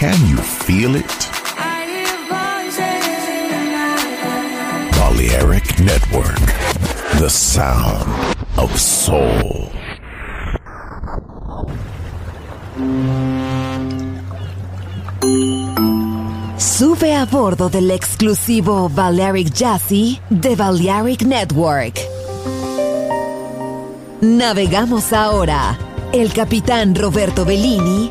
Can you feel it? Balearic Network, the sound of soul. Sube a bordo del exclusivo Balearic Jazzy de Balearic Network. Navegamos ahora. El capitán Roberto Bellini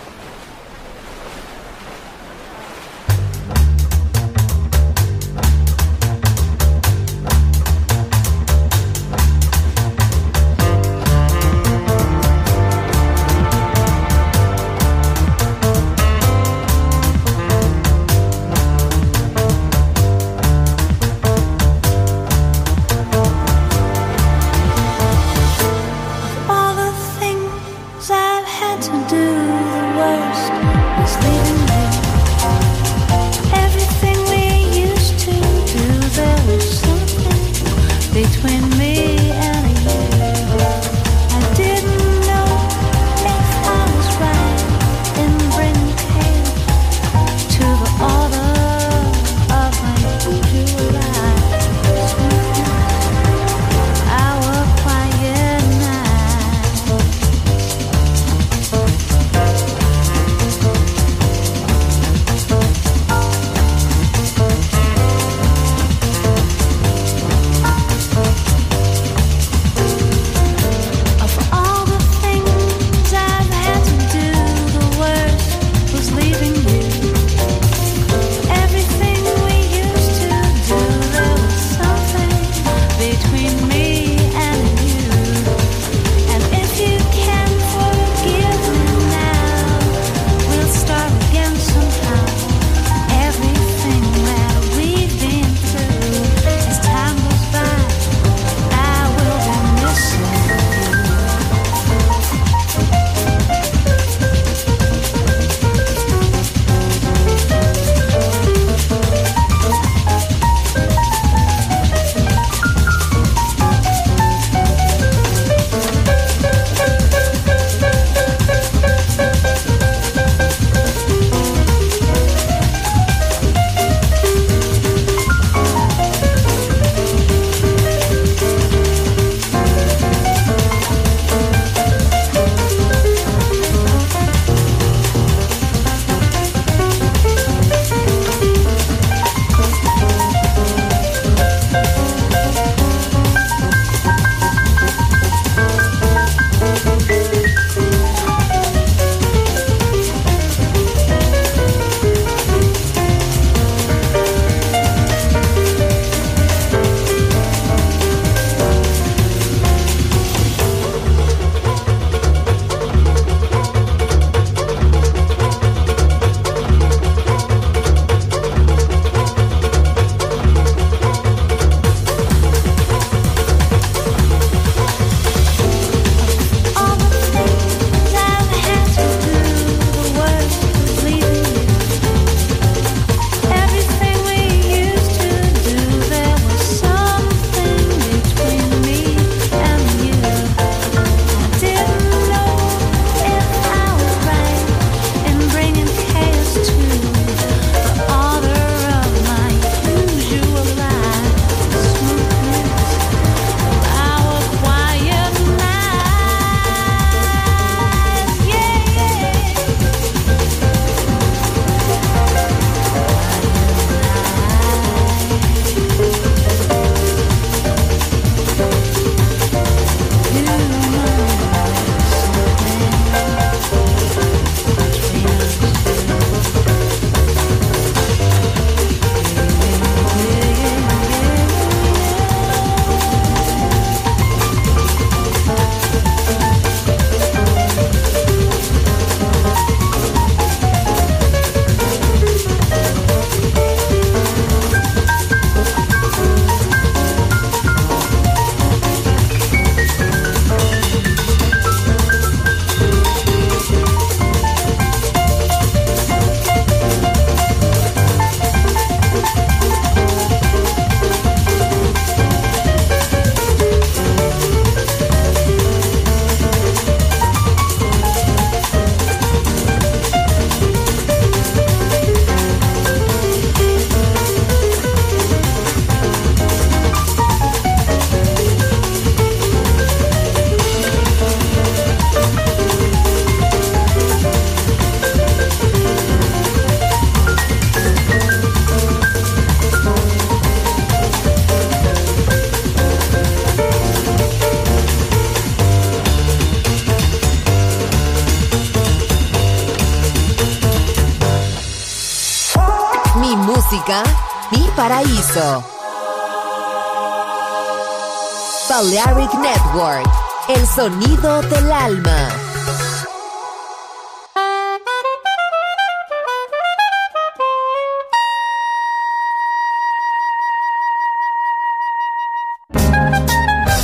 Network, el sonido del alma.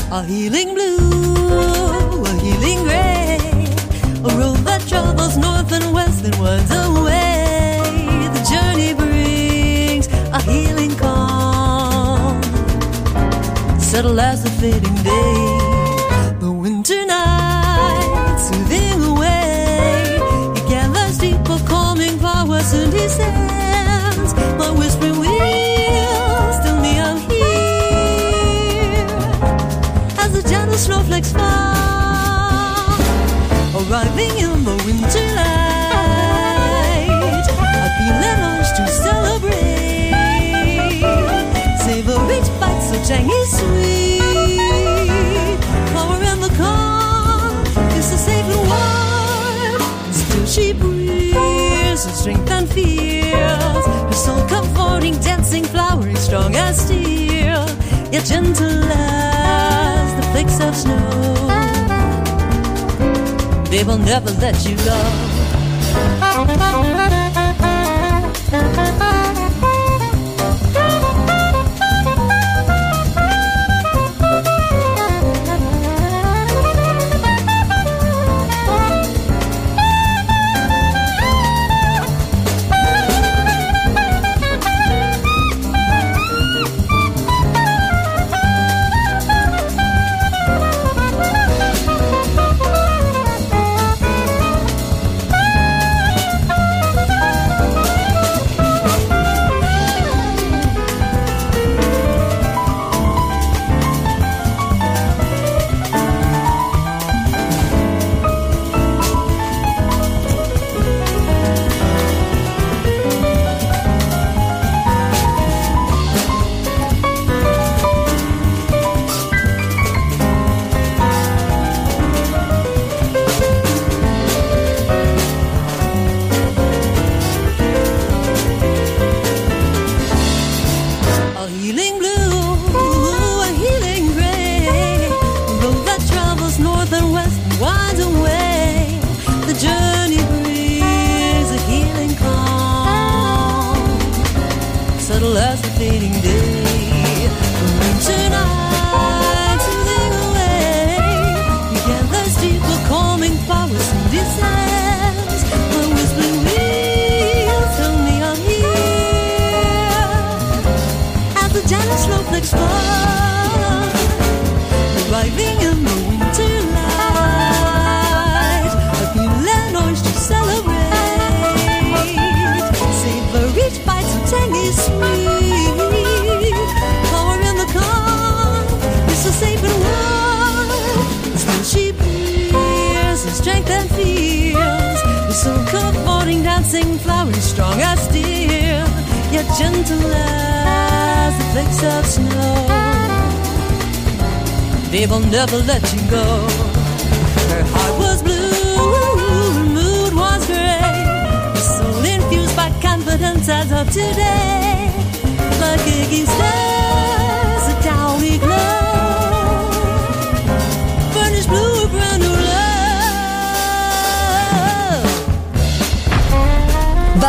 A healing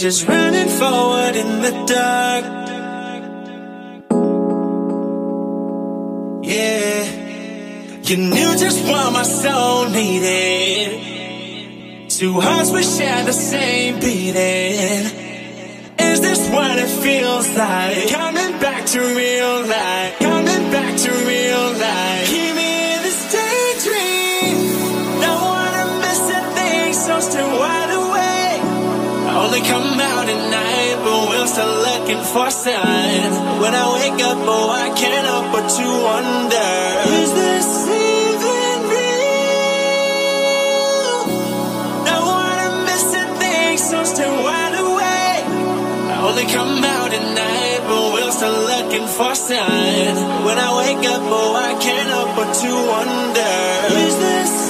Just running forward in the dark. Yeah, you knew just what my soul needed. Two hearts we share the same beating. Is this what it feels like? Coming back to real life. Coming back to real looking for signs. When I wake up, oh, I can't help but to wonder: Is this even real? Don't wanna miss a thing, so stay wide awake. I only come out at night, but we're still looking for signs. When I wake up, oh, I can't help but to wonder: Is this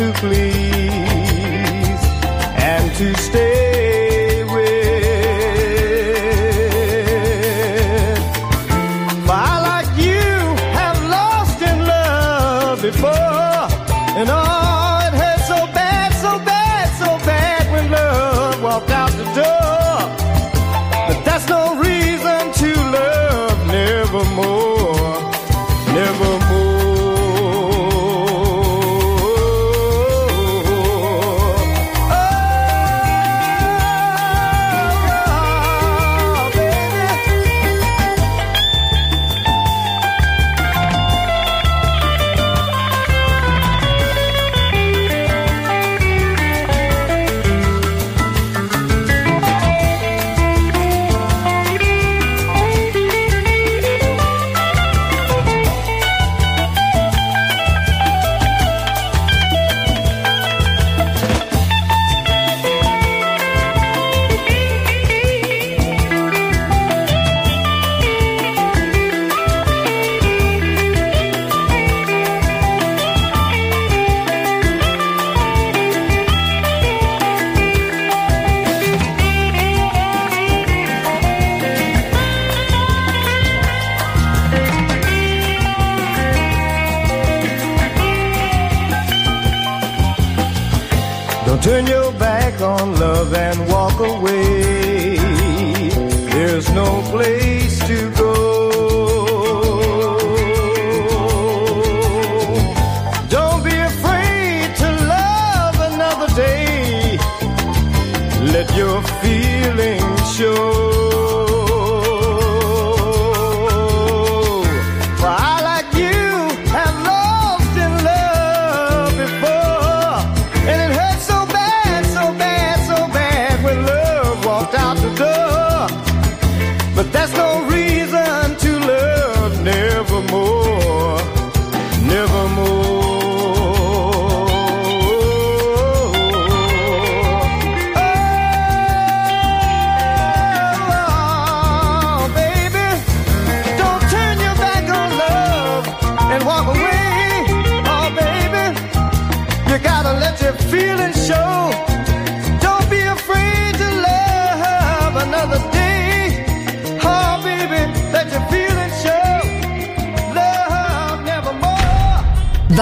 to please. you're feeling sure.